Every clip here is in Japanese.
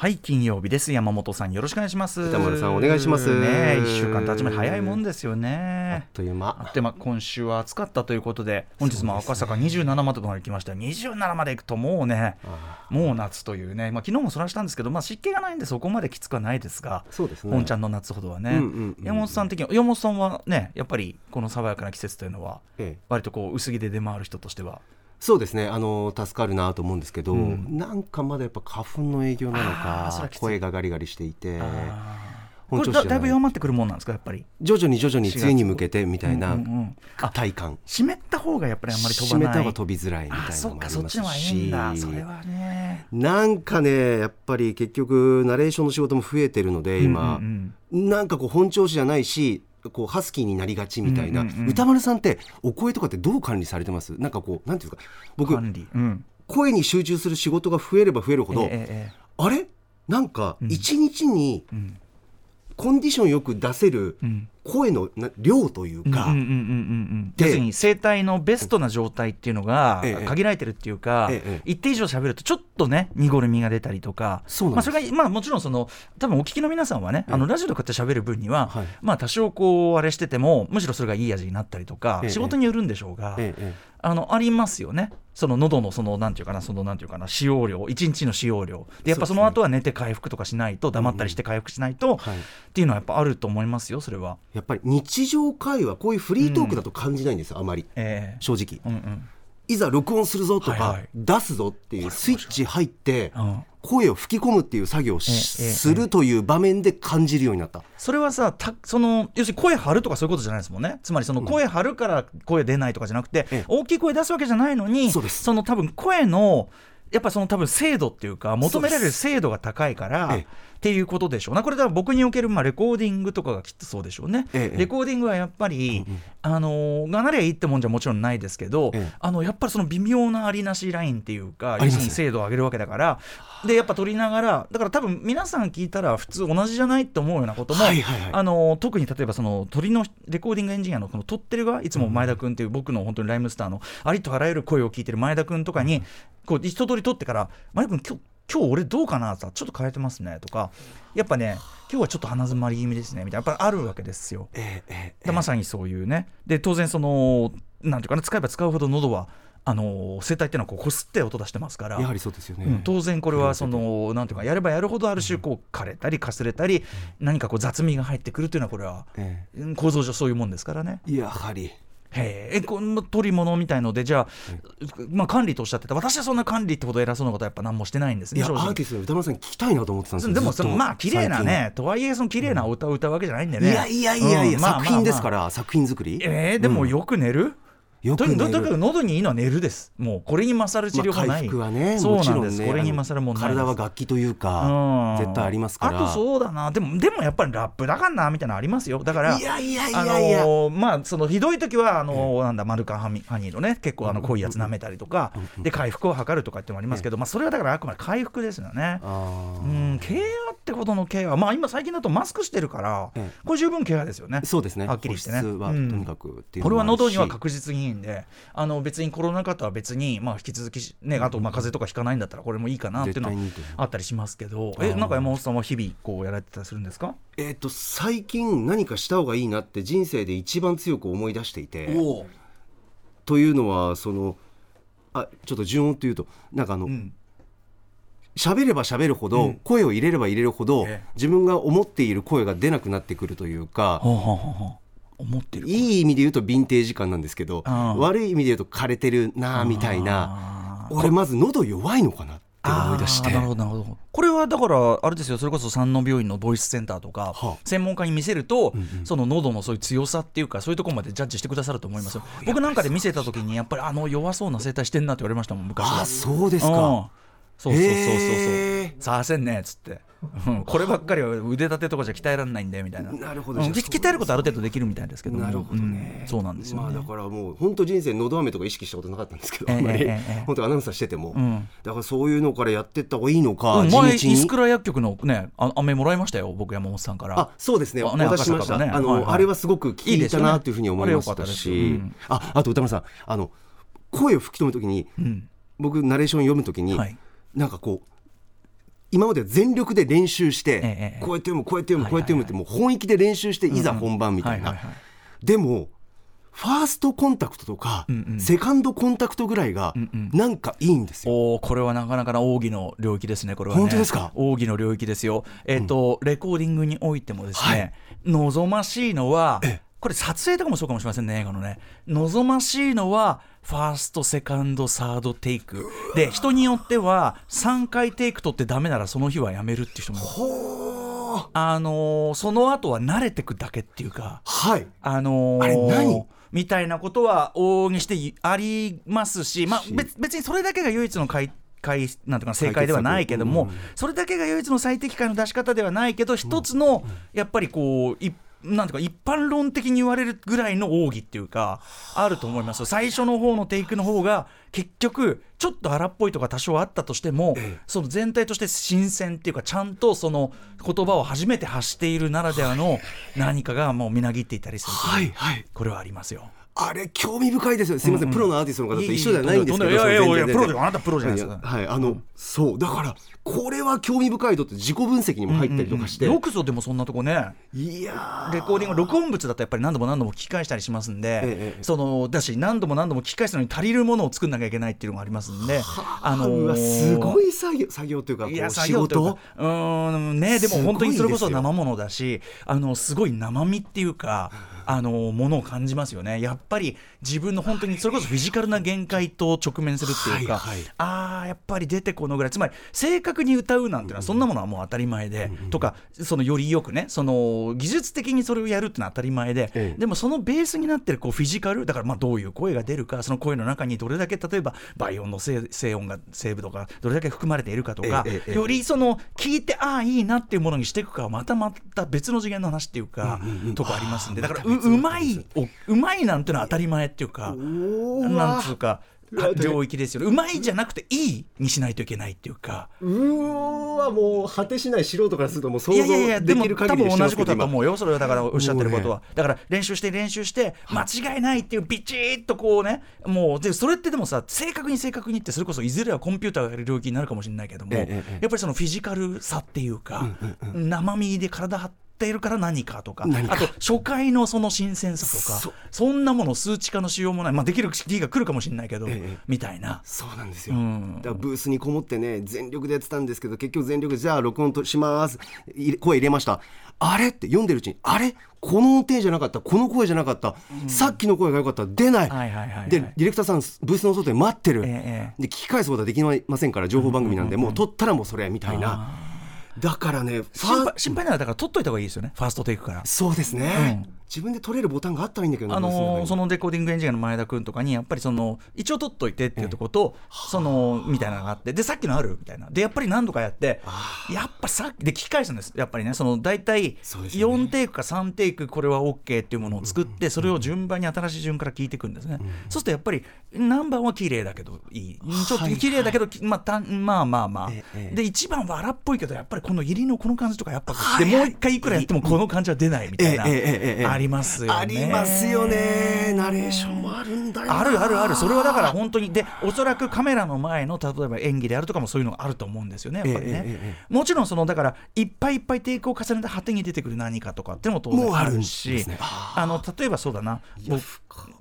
はい金曜日です。山本さんよろしくお願いします。歌丸さんお願いします。ね一週間経ちまで早いもんですよね。あっという間。あっという間。今週は暑かったということで本日も赤坂27までとなりきました。27まで行くともうねもう夏というね。まあ昨日もそらしたんですけどまあ湿気がないんでそこまできつくはないですがそうですね。本ちゃんの夏ほどはね、うんうんうん。山本さん的に山本さんはねやっぱりこの爽やかな季節というのはええ。割とこう薄着で出回る人としてはそうですね。あの助かるなと思うんですけど、うん。なんかまだやっぱ花粉の影響なのか声がガリガリしていてこれだだいぶ弱まってくるもんなんですかやっぱり？徐々に徐々に梅雨に向けてみたいなうんうんうん。あ体感。湿った方がやっぱりあんまり飛ばない。湿った方が飛びづらいみたいなのもありますし。それはね。なんかねやっぱり結局ナレーションの仕事も増えてるので今、うんうん。なんかこう本調子じゃないしこうハスキーになりがちみたいな、歌丸さんってお声とかってどう管理されてます？なんかこうなんていうかうん僕うん。声に集中する仕事が増えれば増えるほど、ええええ。あれ？なんかうん。一日にうん。コンディションよく出せるうん声のな量というか、要するに声帯のベストな状態っていうのがええ限られてるっていうか、ええ一定以上喋るとちょっとね濁るみが出たりとかまあ、それが、まあ、もちろんその多分お聞きの皆さんはね、ええ。あのラジオとかって喋る分には、はい。まあ多少こうあれしててもむしろそれがいい味になったりとか、ええ仕事によるんでしょうが、あのありますよね。その喉のそのなんていうかなそのなんていうかな使用量一日の使用量。でやっぱその後は寝て回復とかしないと黙ったりして回復しないと、っていうのはやっぱあると思いますよそれは。やっぱり日常会話こういうフリートークだと感じないんですよ、あまり。ええ。正直。うんうんいざ録音するぞとか、出すぞっていうスイッチ入ってうん。声を吹き込むっていう作業をするという場面で感じるようになった、それはさたその要するに声張るとかそういうことじゃないですもんね。つまりその声張るから声出ないとかじゃなくて、ええ。大きい声出すわけじゃないのにそその多分声のやっぱその多分精度っていうか求められる精度が高いからええっていうことでしょう。なこれだから僕におけるまあレコーディングとかがきっとそうでしょうね、ええレコーディングはやっぱり、うんうん。あのーがなりゃいいってもんじゃもちろんないですけど、ええ。あのやっぱりその微妙なありなしラインっていうか要すするに精度を上げるわけだから。でやっぱ撮りながらだから多分皆さん聞いたら普通同じじゃないって思うようなことも、はいはいはい。あの特に例えばその鳥のレコーディングエンジニアのこの撮ってる側いつも前田君っていう僕の本当にライムスターのありとあらゆる声を聞いてる前田君とかにこう一通り撮ってから「前田君今日今日俺どうかな?」ってさちょっと変えてますね」とかやっぱね今日はちょっと鼻詰まり気味ですねみたいなやっぱりあるわけですよ。えええまさにそういうね。で当然そのなんていうかな使えば使うほど喉はあの声帯っていうのはこうって音出してますから。やはりそうですよね、うん、当然これはそのなんていうかやればやるほどある種こう枯れたりかすれたり何かこう雑味が入ってくるというのはこれはえうん構造上そういうもんですからね。えやはりへええこの取り物みたいのでじゃあ、まあ、管理とおっしゃってた。私はそんな管理ってほど偉そうなことはやっぱ何もしてないんですいやアーティストの歌丸さん聞きたいなと思ってたんですよでもそのまあ綺麗なねとはいえその綺麗なお歌を歌うわけじゃないんでね。いやいやいやいや、作品ですから作品作り。えー、でもよく寝る、よくとにかく喉にいいのは寝るです。もうこれに勝る治療まあ、法ない、回復はねそうなんもちろんねですこれに勝るも体は楽器というか、うん。絶対ありますから。あとそうだな。でもでもやっぱりラップだからなみたいなのありますよ。だからいやいやいあやいや、のーまあそのひどい時はあのーなんだマルカンハミハニーのね結構あの濃いやつ舐めたりとかで回復を図るとかってのもありますけどまあそれはだからあくまで回復ですよね。うんケアってほどのケアまあ今最近だとマスクしてるからえこれ十分ケアですよね。そうですね。はっきりしてね。はとうん。にかくこれは喉には確実にんであの別にコロナ禍とは別に、まあ、引き続きしね、あとまあ風邪とかひかないんだったらこれもいいかなっていうのはあったりしますけど。えなんか山本さんは日々こうやられてたりするんですか？えっ、と最近何かした方がいいなって人生で一番強く思い出していて。おというのはそのあちょっと順をというとなんかあの、うん。喋れば喋るほど、うん。声を入れれば入れるほど、ええ。自分が思っている声が出なくなってくるというか、思ってるいい意味で言うとヴィンテージ感なんですけど、うん悪い意味で言うと枯れてるなあみたいな。俺まず喉弱いのかなって思い出して。なるほどなるほど。これはだからあれですよ。それこそ山王病院のボイスセンターとか、はあ。専門家に見せると、うんうん。その喉のそういう強さっていうかそういうところまでジャッジしてくださると思いますよ。僕なんかで見せた時にやっぱりあの弱そうな声帯してんなって言われましたもん昔は。あそうですうん。か、そうそうそうそうそう。さあせんねっつって、うんこればっかりは腕立てとかじゃ鍛えられないんでみたいな。なるほど。うん鍛えることある程度できるみたいですけども。なるほどね。うんそうなんですよね、まあだからもう本当人生のど飴とか意識したことなかったんですけど、ええあんまり、ええ。ええ本当アナウンサーしてても、うん。だからそういうのからやってった方がいいのか、うん。地道に。前イスクラ薬局のねあ飴もらいましたよ僕山本さんから。あそうですね。あねお出ししました、ねあの、はいはい。あれはすごく効いたなというふうに思いましたし。あれ良かったですああと歌丸さんあの声を吹き止めるときにうん。僕ナレーション読むときに、はいなんかこう今までは全力で練習して、ええこうやって読むこうやって読む、はいこうやって読むってもう本気で練習していざ本番みたいな、はいはいはい。でもファーストコンタクトとか、うんうん。セカンドコンタクトぐらいがうんうん。なんかいいんですよ。おーこれはなかなかな奥義の領域ですね、これはね。本当ですか？奥義の領域ですよ。えっ、と、レコーディングにおいてもですね、望ましいのはええ、これ撮影とかもそうかもしれませんね、映画のね。望ましいのは、ファースト、セカンド、サードテイク。で、人によっては、3回テイク取ってダメならその日はやめるっていう人もあのーその後は慣れてくだけっていうか、はい。あのーあれ何？みたいなことは往々にしてありますし、まあ、し。別別にそれだけが唯一の解解なんていうかな正解ではないけども、解決策それだけが唯一の最適解の出し方ではないけど一つのやっぱりこういなんていうか一般論的に言われるぐらいの奥義っていうかあると思いますよ。最初の方のテイクの方が結局ちょっと荒っぽいとか多少あったとしても、その全体として新鮮っていうかちゃんとその言葉を初めて発しているならではの何かがもうみなぎっていたりするはいはい。これはありますよ。あれ興味深いですよすみません、うんうん。プロのアーティストの方と一緒じゃないんですけど。いやいやいやプロであなたプロじゃないですかはい。あの、そう。だからこれは興味深いとって自己分析にも入ったりとかして、よくぞでもそんなとこね。いやー。レコーディング録音物だとやっぱり何度も何度も聞き返したりしますんで、そのだし何度も何度も聞き返すのに足りるものを作んなきゃいけないっていうのがありますんで、あのすごい作業作業というかこい仕事。作業というんねでも本当にそれこそ生ものだしあのすごい生身っていうかあのものを感じますよね。やっぱり自分の本当にそれこそフィジカルな限界と直面するっていうか、はいはいああやっぱり出てこのぐらい。つまり正確に歌うなんていうのはそんなものはもう当たり前で、とかそのよりよくねその技術的にそれをやるっていうのは当たり前で、ええ。でもそのベースになってるこうフィジカルだからまあどういう声が出るかその声の中にどれだけ例えば倍音の声声音が声部とかどれだけ含まれているかとか、ええええよりその聞いてああいいなっていうものにしていくかはまたまた別の次元の話っていうか、うんうんうん。とこありますんで。だからうまいおうまいなんていうのは当たり前っていうかなんつうか領域ですよね。うまいじゃなくていいにしないといけないっていうか。うーわもう果てしない素人からするともう想像いやいやいや、でもできる多分同じことだと思うよ、それはだからおっしゃってることは。もだから練習して練習して、間違いないっていう、ビチッとこうね、もう、でそれってでもさ、正確に正確にって、それこそいずれはコンピューターがやる領域になるかもしれないけども、やっぱりそのフィジカルさっていうか、生身で体張っているから何かとか、あと初回のその新鮮さとかそそ、んなもの数値化のしようもない、まあ、できる日が来るかもしれないけど、ええみたいな。そうなんですよ、うん。だからブースにこもってね全力でやってたんですけど結局全力でじゃあ録音とします。い声入れました。あれって読んでるうちにあれ？この音程じゃなかった。この声じゃなかった、さっきの声が良かった。出ない、はいはいはいはい。でディレクターさんブースの外で待ってる、ええで聞き返すことはできませんから情報番組なんで、もう撮ったらもうそれみたいなだからね心配ならだから取っといた方がいいですよね、ファーストテイクから。そうですね、うん自分で撮れるボタンがあったらいいんだけどなあのーそののレコーディングエンジニアの前田君とかにやっぱりその一応取っといてっていうところと、そのみたいなのがあってでさっきのあるみたいな。でやっぱり何度かやってやっぱさっきで聞き返すんです。やっぱりねその大体そうですよね。4テイクか3テイクこれは OK っていうものを作ってそれを順番に新しい順から聞いていくんですね、そうするとやっぱり何番は綺麗だけどいい。ちょっと綺麗だけど、まあたまあまあまあ、ええで一番は荒っぽいけどやっぱりこの入りのこの感じとかやっぱ、はいでもう一回いくらやってもこの感じは出ないみたいな、ええええええありますよね。ありますよね。ナレーションもあるんだよな。あるあるある、それはだから本当に、で、おそらくカメラの前の例えば演技であるとかもそういうのがあると思うんですよね、やっぱりね。えええええもちろん、そのだから、いっぱいいっぱいテイクを重ねた果てに出てくる何かとかっていうのも当然あもうあるし、すね。あの例えばそうだな、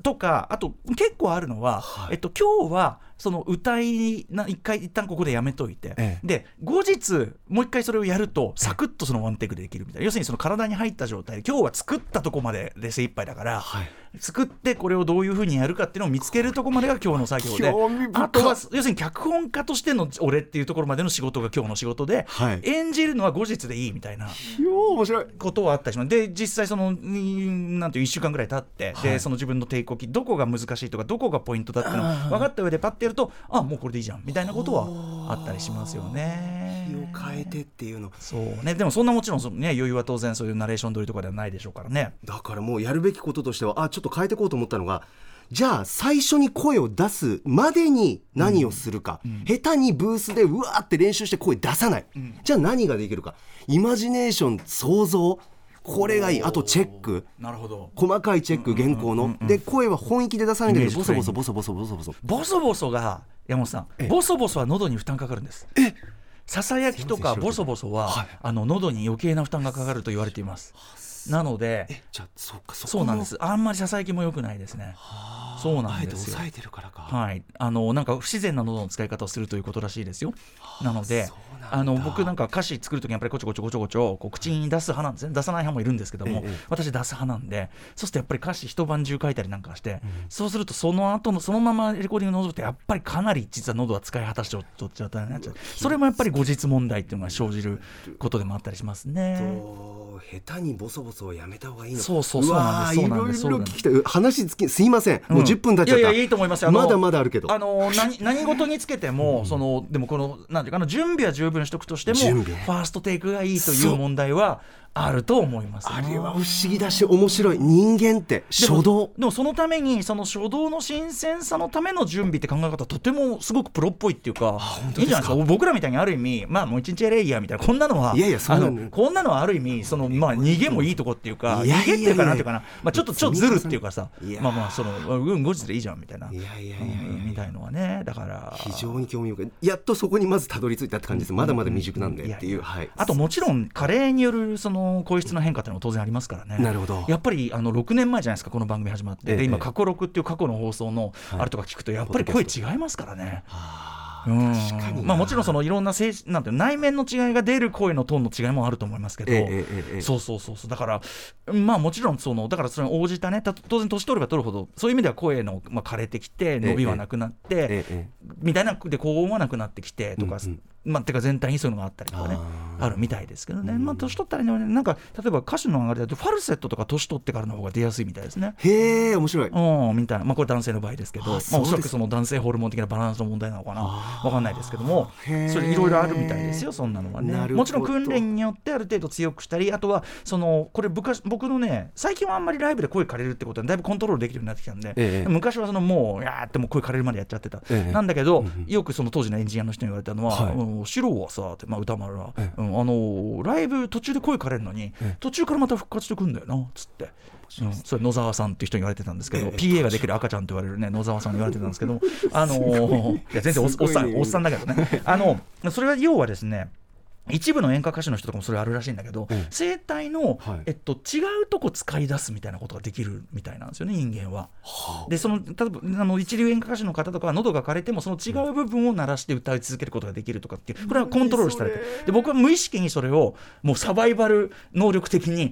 とか、あと結構あるのは、はい。えっと今日はその歌いな一回一旦ここでやめといて、ええ。で後日もう一回それをやるとサクッとそのワンテイクでできるみたいな。要するにその体に入った状態で今日は作ったとこまでで精一杯だから、はい。作ってこれをどういうふうにやるかっていうのを見つけるところまでが今日の作業であとは要するに脚本家としての俺っていうところまでの仕事が今日の仕事で、はい。演じるのは後日でいいみたいな。よー面白い。ことはあったりします。で実際そのんなんていう1週間ぐらい経って、はい。でその自分の抵抗期どこが難しいとかどこがポイントだっていうのを分かった上でパッてやるとあもうこれでいいじゃんみたいなことはあったりしますよね。気を変えてっていうの。そうね。でもそんなもちろんその、ね、余裕は当然そういうナレーション撮りとかではないでしょうからね。だからもうやるべきこととしてはあちょっと変えていこうと思ったのがじゃあ最初に声を出すまでに何をするか、下手にブースでうわーって練習して声出さない、じゃあ何ができるか。イマジネーション想像これがいい。あとチェック。なるほど。細かいチェック原稿の。で声は本意気で出さないんだけどボソボソ。ボソボソボソボソボソ。ボソが山本さん、ええ。ボソボソは喉に負担かかるんです。ささやきとかボソボソは、はい。あの喉に余計な負担がかかると言われていますなのでえじゃあそうかそうなんです。あんまりささやきも良くないですね。そうなんですよ。抑えてるからか、はい、あのなんか不自然な喉の使い方をするということらしいですよ。なのであの僕なんか歌詞作るときにやっぱりこちょこちょこちょこちょこう口に出す派なんです。ね出さない派もいるんですけども、ええ私出す派なんでそうするとやっぱり歌詞一晩中書いたりなんかして、そうするとその後のそのままレコーディングの喉ってやっぱりかなり実は喉は使い果たしておっちゃったになっちゃうそれもやっぱり後日問題っていうのが生じることでもあったりしますね。と下手にボソボソをやめた方がいいのか。そうそうそうなんですそうなんです。いろいろ聞きたい。話つきすいません、もう10分経っちゃった。いやいやいいと思います。まだまだあるけど。あの何何事につけても、そのでもこのなんていうかな準備は十分しとくとしてもファーストテイクがいいといそうう問題はあると思いますねあれは不思議だし面白い。人間って初動。でもそのためにその初動の新鮮さのための準備って考え方とてもすごくプロっぽいっていうかいいんじゃないですか？僕らみたいにある意味まあもう一日やれいいやみたいなこんなのはいやいやそのあのこんなのはある意味そのまあ逃げもいいとこっていうか逃げっていうかなんていうかなまあちょっとちょっとずるっていうかさまあまあそのうん後日でいいじゃんみたいな。いやいやいやみたいのはねだから。非常に興味深い。やっとそこにまずたどり着いたって感じです。まだまだ未熟なんでっていう、はい、あともちろん加齢によるその声質の変化っていうのも当然ありますからね。なるほど。やっぱりあの6年前じゃないですかこの番組始まって、ええ。で今過去6っていう過去の放送のあれとか聞くとやっぱり声違いますからね。うん。確かにな。まあもちろんそのいろんな性なんて内面の違いが出る声のトーンの違いもあると思いますけど、ええそうそうそうそう。だからまあもちろんそのだからそれに応じたね。た当然年取れば取るほどそういう意味では声のまあ枯れてきて伸びはなくなって、みたいなで高音はなくなってきてとか、うんうんまあ、てか全体にそういうのがあったりとかねあるみたいですけどね、まあ、年取ったらねなんか例えば歌手の上がりだとファルセットとか年取ってからの方が出やすいみたいですね。へえ面白い。うん、みたいな、まあ、これ男性の場合ですけど、あまあ、おそらくその男性ホルモン的なバランスの問題なのかな、わかんないですけども。それいろいろあるみたいですよ、そんなのはね。もちろん訓練によってある程度強くしたり、あとは、そのこれ僕のね、最近はあんまりライブで声借りるってことは、だいぶコントロールできるようになってきたんで、ええ。昔はそのもう、やーってもう声借りるまでやっちゃってた。ええ。なんだけど、よくその当時のエンジニアの人に言われたのは、はいうんシはさ、ってまあ、歌丸は、ええ。うんあのライブ途中で声借りるのに、ええ。途中からまた復活してくんだよなっつって。うん、それ野沢さんっていう人に言われてたんですけど、ええ PA ができる赤ちゃんと言われるね野沢さんに言われてたんですけど あのーい。や全然おっさんおっさんだけどね。あのそれは要はですね一部の演歌歌手の人とかもそれあるらしいんだけど、うん。声帯の、はい。えっと、違うとこ使い出すみたいなことができるみたいなんですよね人間は。はあ。でその例えばあの一流演歌歌手の方とかは喉が枯れてもその違う部分を鳴らして歌い続けることができるとかっていうこれはコントロールされ。てで僕は無意識にそれをもうサバイバル能力的に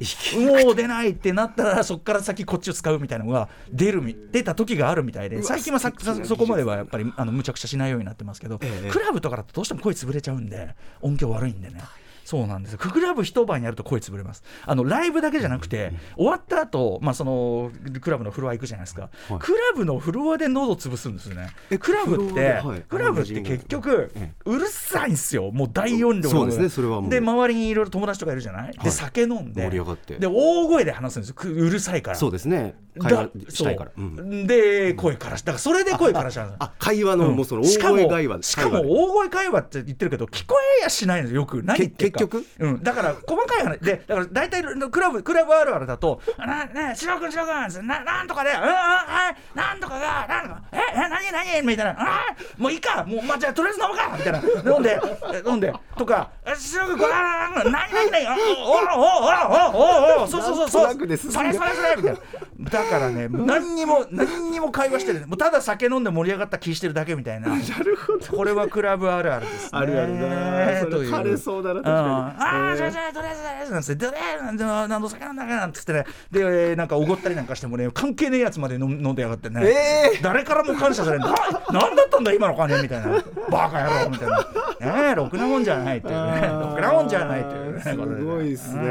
もう出ないってなったらそこから先こっちを使うみたいなのが出るみ出た時があるみたいで最近はささそこまではやっぱりあのむちゃくちゃしないようになってますけど、ええクラブとかだとどうしても声潰れちゃうんで音響悪いんでね。そうなんです。よクラブ一晩やると声潰れます。あのライブだけじゃなくて、終わった後、まあそのクラブのフロア行くじゃないですか、はい。クラブのフロアで喉潰すんですよね。えクラブって、はい。クラブって結局、えうるさいんですよ。もう大音量の。そうですねそれはもう。で周りにいろいろ友達とかいるじゃない、はい。で酒飲んで。盛り上がって。で大声で話すんですよ。くうるさいから。そうですね。会話したいから、そううん。で声からしだからそれで声からしちゃうんですよあ会話の、もうその大声会話しかも大声会話って言ってるけど聞こえやしないのよ。よく。何言ってる局うん、だから細かい話。でだから大体クラブクラブあるあるだと「なねしろくんしろくんななんとかでうんうんはいなんとかがなんとかええ何何?」みたいな「あーもういいか。もうまあじゃあとりあえず飲むか」みたいな。飲んでえ飲んでとか「えしろくんこれ何何何？おおおおおおおそうそうそうそう。それそれそれ」みたいな。だからね何にも何にも会話してるもうただ酒飲んで盛り上がった気してるだけみたいな。なるほど。これはクラブあるあるですね。あるあるな。それという。枯れそうだなああ、えーじゃあじゃあとりあえずとりあえずなんつって、でね、なんでなんど酒なんだかなんつってね、で、えーなんかおごったりなんかしてもね、関係ねえやつまで飲飲んでやがってね、え誰からも感謝されるななんだったんだ今の金みたいな、バカ野郎みたいな、ねえ、ろくなもんじゃないっていうね、あー。ろくなもんじゃないっていうね、すごいっすね。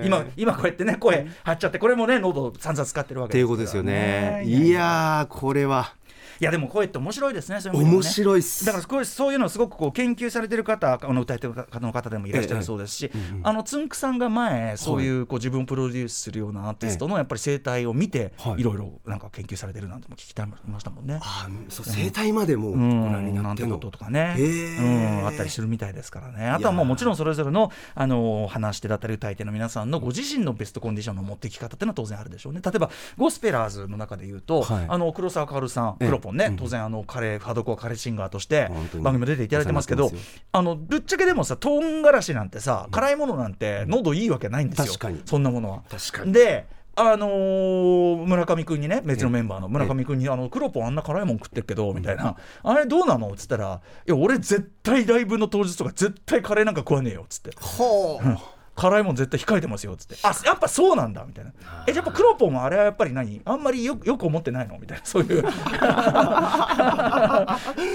うん。今、今こうやってね、声張っちゃって、これもね、喉散々使ってるわっけですから。ていうことですよね。いやこれはいやでも声って面白いですねそういう意味でも面ね白いっす。だからそういうのをすごくこう研究されてる方あの歌い手の方の方でもいらっしゃるそうですし、あのつんくさんが前そういうこう自分をプロデュースするようなアーティストのやっぱり生態を見て、はいい、ろいろなんか研究されてるなんても聞きたいましたもんね。あーそう生態までもうん、なんてこととかね、うん、あったりするみたいですからね、あとはもうもちろんそれぞれのあの話し手だったり歌い手の皆さんのご自身のベストコンディションの持ってき方っていうのは当然あるでしょうね。例えばゴスペラーズの中で言うと、はい。あの黒沢薫さん、ええ。クロポポンね、当然あのカレーハードコアカレーシンガーとして番組も出ていただいてますけどあのぶっちゃけでもさ唐辛子なんてさ辛いものなんて喉いいわけないんですよ。確かに。そんなものは。確かに。であのー村上君にね別のメンバーの村上君に「あのクロポンあんな辛いもん食ってるけど」みたいな「あれどうなの?」っつったら「いや俺絶対ライブの当日とか絶対カレーなんか食わねえよ」っつって。ほう辛いもん絶対控えてますよっつって。あやっぱそうなんだみたいな。えじゃあやっぱクロポンはあれはやっぱり何？あんまりよよく思ってないの？みたいな。そういう。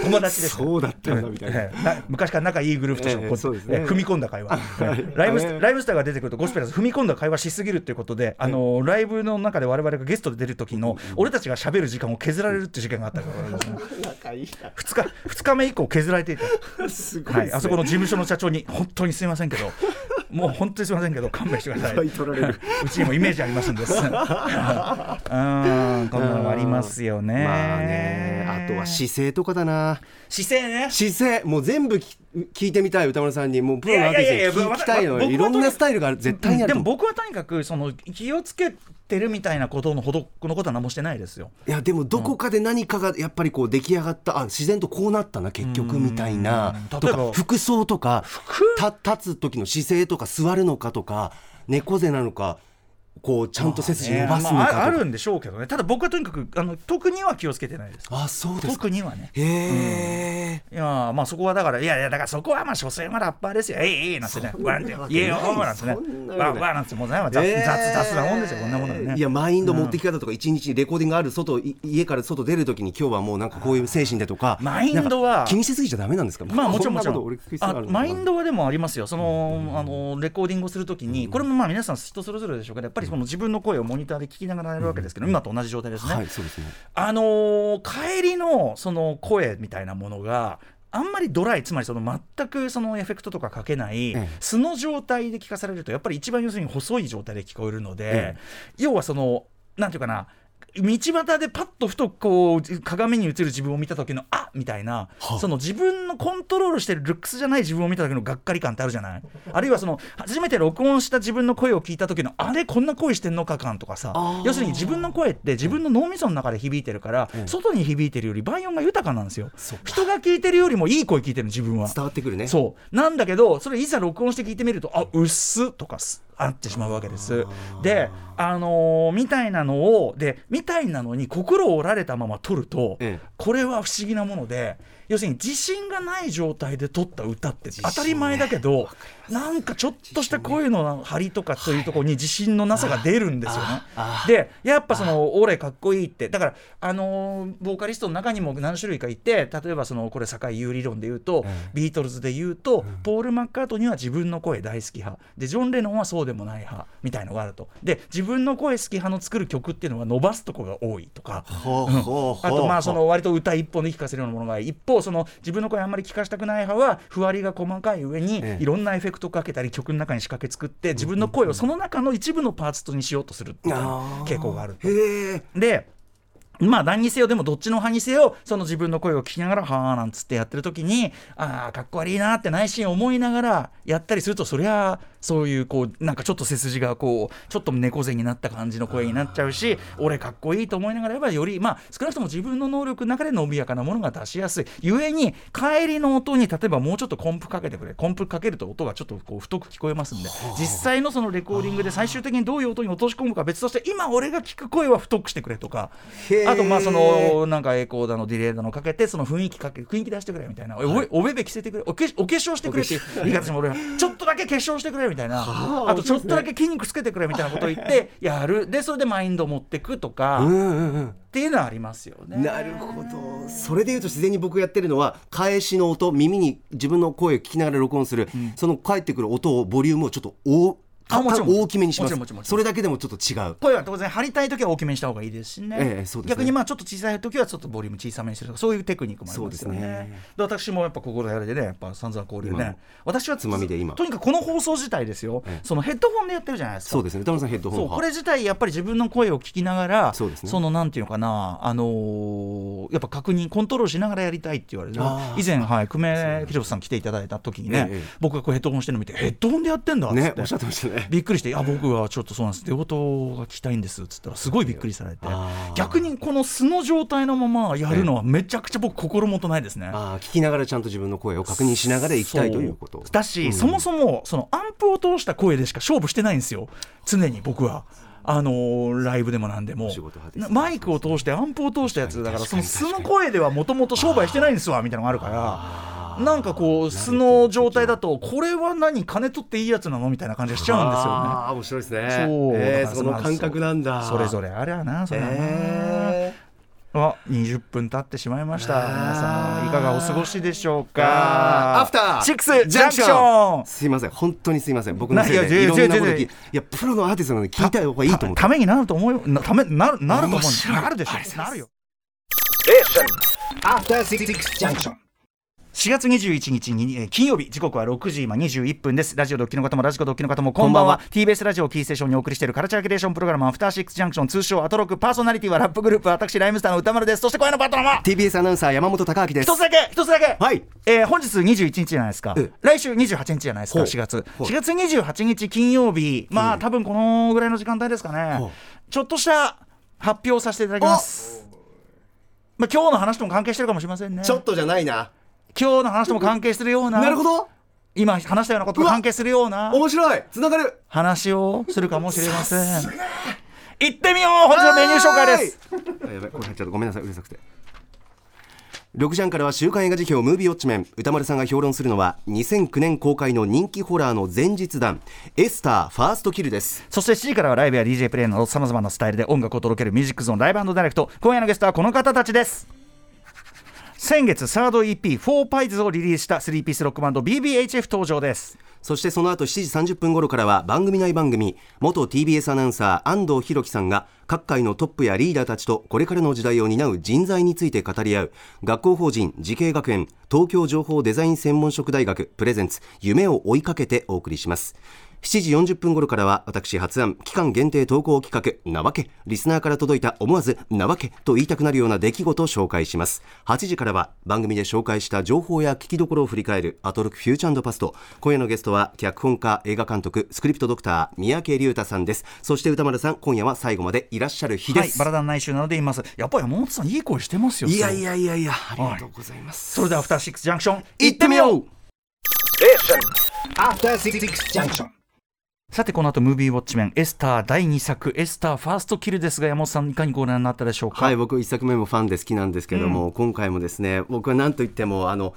友達ですそうだったんだみたいな。昔から仲いいグループとしてええこうそうですね。ええ踏み込んだ会話、ええ。ライブスライブスターが出てくるとゴスペラーズ踏み込んだ会話しすぎるっていうことで、あのライブの中で我々がゲストで出る時の俺たちが喋る時間を削られるっていう事件があったから仲いい2日二日目以降削られていて。な すごいはい、あそこの事務所の社長に本当にすいませんけどもう本当にすいませんけど勘弁してください。うちにもイメージありますんです。うん。こんなのもありますよね。まあねあとは姿勢とかだな。姿勢ね。姿勢もう全部き聞いてみたい歌丸さんに。もうプロのアーティストに。聞きたいの僕いろんなスタイルがある。絶対にあるでも僕はとにかくその気をつけてるみたいなことのほどのことは何もしてないですよ。いやでもどこかで何かがやっぱりこう出来上がったあ自然とこうなったな結局みたいな。うんと例えば？か服装とかた立つ時の姿勢とか座るのかとか猫背なのかこうちゃんと背筋伸ばすのまああかとか。あるんでしょうけどね。ただ僕はとにかくあの特には気をつけてないです。あそうですか。特にはね。へえいやまあそこはだからいやいやだからそこはまあ所詮はラッパーですよ。えいえいなんてね。わんてわけない。いえよなんてね。わわわなんてもうね雑えー雑雑なもんですよこんなものはね。いやマインド持ってき方とか一日レコーディングある外い家から外出るときに今日はもうなんかこういう精神でとかマインドは気にしすぎちゃダメなんですか？まあもちろんもちろん。あマインドはでもありますよ。そのあのレコーディングをするときにこれもまあ皆さん人それぞれでしょうけどやっぱりその自分の声をモニターで聞きながらやるわけですけど今と同じ状態ですね、はいそうですね。あのー帰りのその声みたいなものがあんまりドライつまりその全くそのエフェクトとかかけないええ。素の状態で聞かされるとやっぱり一番要するに細い状態で聞こえるので、え。要はそのなんていうかな道端でパッとふとこう鏡に映る自分を見た時のあみたいな、はあ。その自分のコントロールしてるルックスじゃない自分を見た時のがっかり感ってあるじゃない？あるいはその初めて録音した自分の声を聞いた時のあれこんな声してんのか感とかさ要するに自分の声って自分の脳みその中で響いてるから、ええ外に響いてるより倍音が豊かなんですよ。人が聞いてるよりもいい声聞いてるの自分は。伝わってくるね。そう。なんだけどそれいざ録音して聞いてみるとあうっすとかすあってしまうわけです。であのーみたいなのをでみたいなのに心を折られたまま撮ると、ええ。これは不思議なもので要するに自信がない状態で撮った歌って当たり前だけどなんかちょっとした声の張りとかというところに自信のなさが出るんですよね。でやっぱその「俺かっこいい」ってだからあのーボーカリストの中にも何種類かいて例えばそのこれ境有理論で言うと、えビートルズで言うと、ポール・マッカートニーは自分の声大好き派。でジョン・レノンはそうでもない派みたいのがあると。で自分の声好き派の作る曲っていうのは伸ばすとこが多いとか。あとまあその割と歌一本で聞かせるようなものが一方その自分の声あんまり聞かしたくない派はふわりが細かい上にええ。いろんなエフェクトかけたり曲の中に仕掛け作って自分の声をその中の一部のパーツにしようとするっていう傾向があるでまあ何にせよでもどっちの派にせよその自分の声を聞きながらはあなんつってやってる時にああかっこ悪いなって内心思いながらやったりするとそりゃそういうこうなんかちょっと背筋がこうちょっと猫背になった感じの声になっちゃうし俺かっこいいと思いながらやっぱりよりまあ少なくとも自分の能力の中で伸びやかなものが出しやすい。ゆえに帰りの音に例えばもうちょっとコンプかけてくれ。コンプかけると音がちょっとこう太く聞こえますんで。実際のそのレコーディングで最終的にどういう音に落とし込むか別として今俺が聞く声は太くしてくれとかあとまあそのなんかエコーだのディレイだのかけてその雰囲気かけ雰囲気出してくれみたいな、おおべべ着せてくれおけお化粧してくれっていう言い方も俺はちょっとだけ化粧してくれみたいなはああとちょっとだけ筋肉つけてくれみたいなことを言って やる。でそれでマインドを持ってくとか、っうんうんうん。ていうのはありますよね。なるほど。それでいうと自然に僕やってるのは返しの音耳に自分の声を聞きながら録音する、その返ってくる音をボリュームをちょっと大あもちろん。大きめにします。それだけでもちょっと違う。声は当然張りたい時は大きめにした方がいいですしね,、ええそうですね。逆にまあちょっと小さい時はちょっとボリューム小さめにするとかそういうテクニックもありますよね。ね。で私もやっぱ心やれでねやっぱ散々交流今ね私はつまみで今。とにかくこの放送自体ですよ、ええ。そのヘッドホンでやってるじゃないですか。そうですね。歌丸さんヘッドホンそうこれ自体やっぱり自分の声を聞きながらそうですね。のなんていうのかなあのーやっぱ確認コントロールしながらやりたいって言われて以前はい久米宏さん来ていただいた時にね、ええ僕がこうヘッドホンしてるの見てヘッドホンでやってんだっつって、ねおっしゃってましたねびっくりして「いや僕はちょっとそうなんです。出音が聞きたいんです」っつったらすごいびっくりされて。逆にこの素の状態のままやるのはめちゃくちゃ僕心もとないですね。あー聞きながらちゃんと自分の声を確認しながら行きたいということ。だし、うん。そもそもそのアンプを通した声でしか勝負してないんですよ。常に僕は。あのーライブでもなんでも。マイクを通してアンプを通したやつだからその素の声ではもともと商売してないんですわみたいなのがあるからなんかこう素の状態だとこれは何金取っていいやつなのみたいな感じがしちゃうんですよね。ああ面白いですね。そう。えーその感覚なんだ。それぞれあれやなそれはな、えあ20分経ってしまいました。皆さんいかがお過ごしでしょうか？アフター。シックスジャンクションすいません。本当にすいません。僕のせいで。いろんなこといいやプロのアーティストなので聞いた方がいいと思って。たためになると思うためなるなると思う。なるでしょ。なるよ。After Six Junction. 4月21日に、えー金曜日時刻は6時今21分です。ラジオドッキの方もラジコドッキの方もこんばんは。こんばん TBS ラジオキーステーションにお送りしているカルチャーキュレーションプログラムアフターシックスジャンクション通称アトロクパーソナリティはラップグループ私ライムスターの歌丸です。そして今夜のパートナーは TBS アナウンサー山本貴明です。一つだけ一つだけ。はい。えー本日21日じゃないですか。ええ。来週28日じゃないですかほう。4月。ほう。4月28日金曜日。まあ多分このぐらいの時間帯ですかほねう。ちょっとした発表をさせていただきます。まあ今日の話とも関係してるかもしれませんね。ちょっとじゃないな今日の話とも関係するようななるほど。今話したようなことと関係するような面白い。つながる。話をするかもしれません。行ってみよう本日のメニュー紹介です。あやばいこれ入っちゃったごめんなさい。うるさくて。6時半からは週刊映画辞表ムービーウォッチメン。歌丸さんが評論するのは2009年公開の人気ホラーの前日談。エスターファーストキルです。そして7時からはライブや DJ プレイなどさまざまなスタイルで音楽を届けるミュージックゾーンライブダイレクト。今夜のゲストはこの方たちです先月サード EP「フォーパイズをリリースした3ピースロックバンド BBHF 登場です。そしてその後7時30分頃からは番組内番組元 TBS アナウンサー安藤博樹さんが各界のトップやリーダーたちとこれからの時代を担う人材について語り合う学校法人慈恵学園東京情報デザイン専門職大学プレゼンツ夢を追いかけてお送りします。7時40分頃からは私発案期間限定投稿企画なわけ。リスナーから届いた思わずなわけと言いたくなるような出来事を紹介します。8時からは番組で紹介した情報や聞きどころを振り返るアトロクフューチャーパスト。今夜のゲストは脚本家映画監督スクリプトドクター三宅龍太さんです。そして歌丸さん今夜は最後までいらっしゃる日です、はいバラダン内週なので言います。やっぱり山本さんいい声してますよい。やいやいやいやありがとうございます、それではアフターシックスジャンクション行ってみよう。After Six Junction. さてこの後ムービーウォッチメンエスター第2作エスターファーストキルですが山本さんいかにご覧になったでしょうか？はい僕一作目もファンで好きなんですけども、今回もですね僕は何と言ってもあの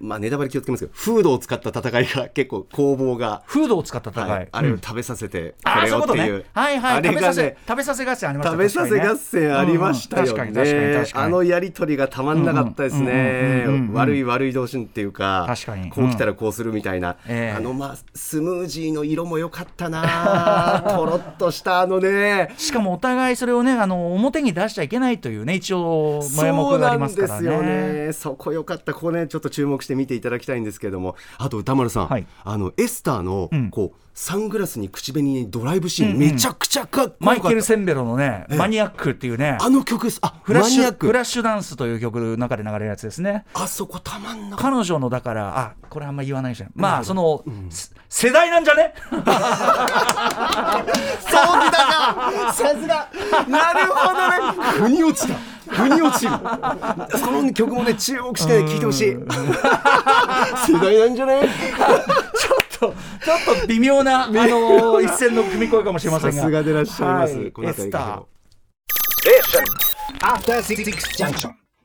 まあネタバレ気をつけますけどフードを使った戦いが結構攻防が、フードを使った戦い、はいあれうん。を食べさせてこれをっていう。はいはい。あれが食べさせね食べさせ合戦ありました食べさせ合戦ありましたようんうん確かに確かにね確かに。あのやり取りがたまんなかったですね。悪い悪い同士っていうか確かに。こう来たらこうするみたいな、ええ。あのまあスムージーの色も良かったなとろっとしたあのね。しかもお互いそれをねあの表に出しちゃいけないというね一応前目がありますからね。そうなんですよね。そこよかった。ここねちょっと注目して見ていただきたいんですけれどもあと歌丸さん、はい。あのエスターの、ん。こうサングラスに口紅にドライブシーン、うんうん。めちゃくちゃかっこよかった。マイケル・センベロのね、マニアックっていうね。あの曲あフラッシュフラッシュダンスという曲の中で流れるやつですね。あそこたまんな。彼女のだからあこれあんま言わないじゃん。まあその、せ世代なんじゃね？たそうきたか。さすが。なるほどね。腑に落ちた腑に落ちる。その曲もね注目して聴いてほしい。世代なんじゃないちょっとちょっと微妙な、あの一線の踏み越えかもしれませんが。さすがでいらっしゃいます、はい。この辺りエスター After Six Junction.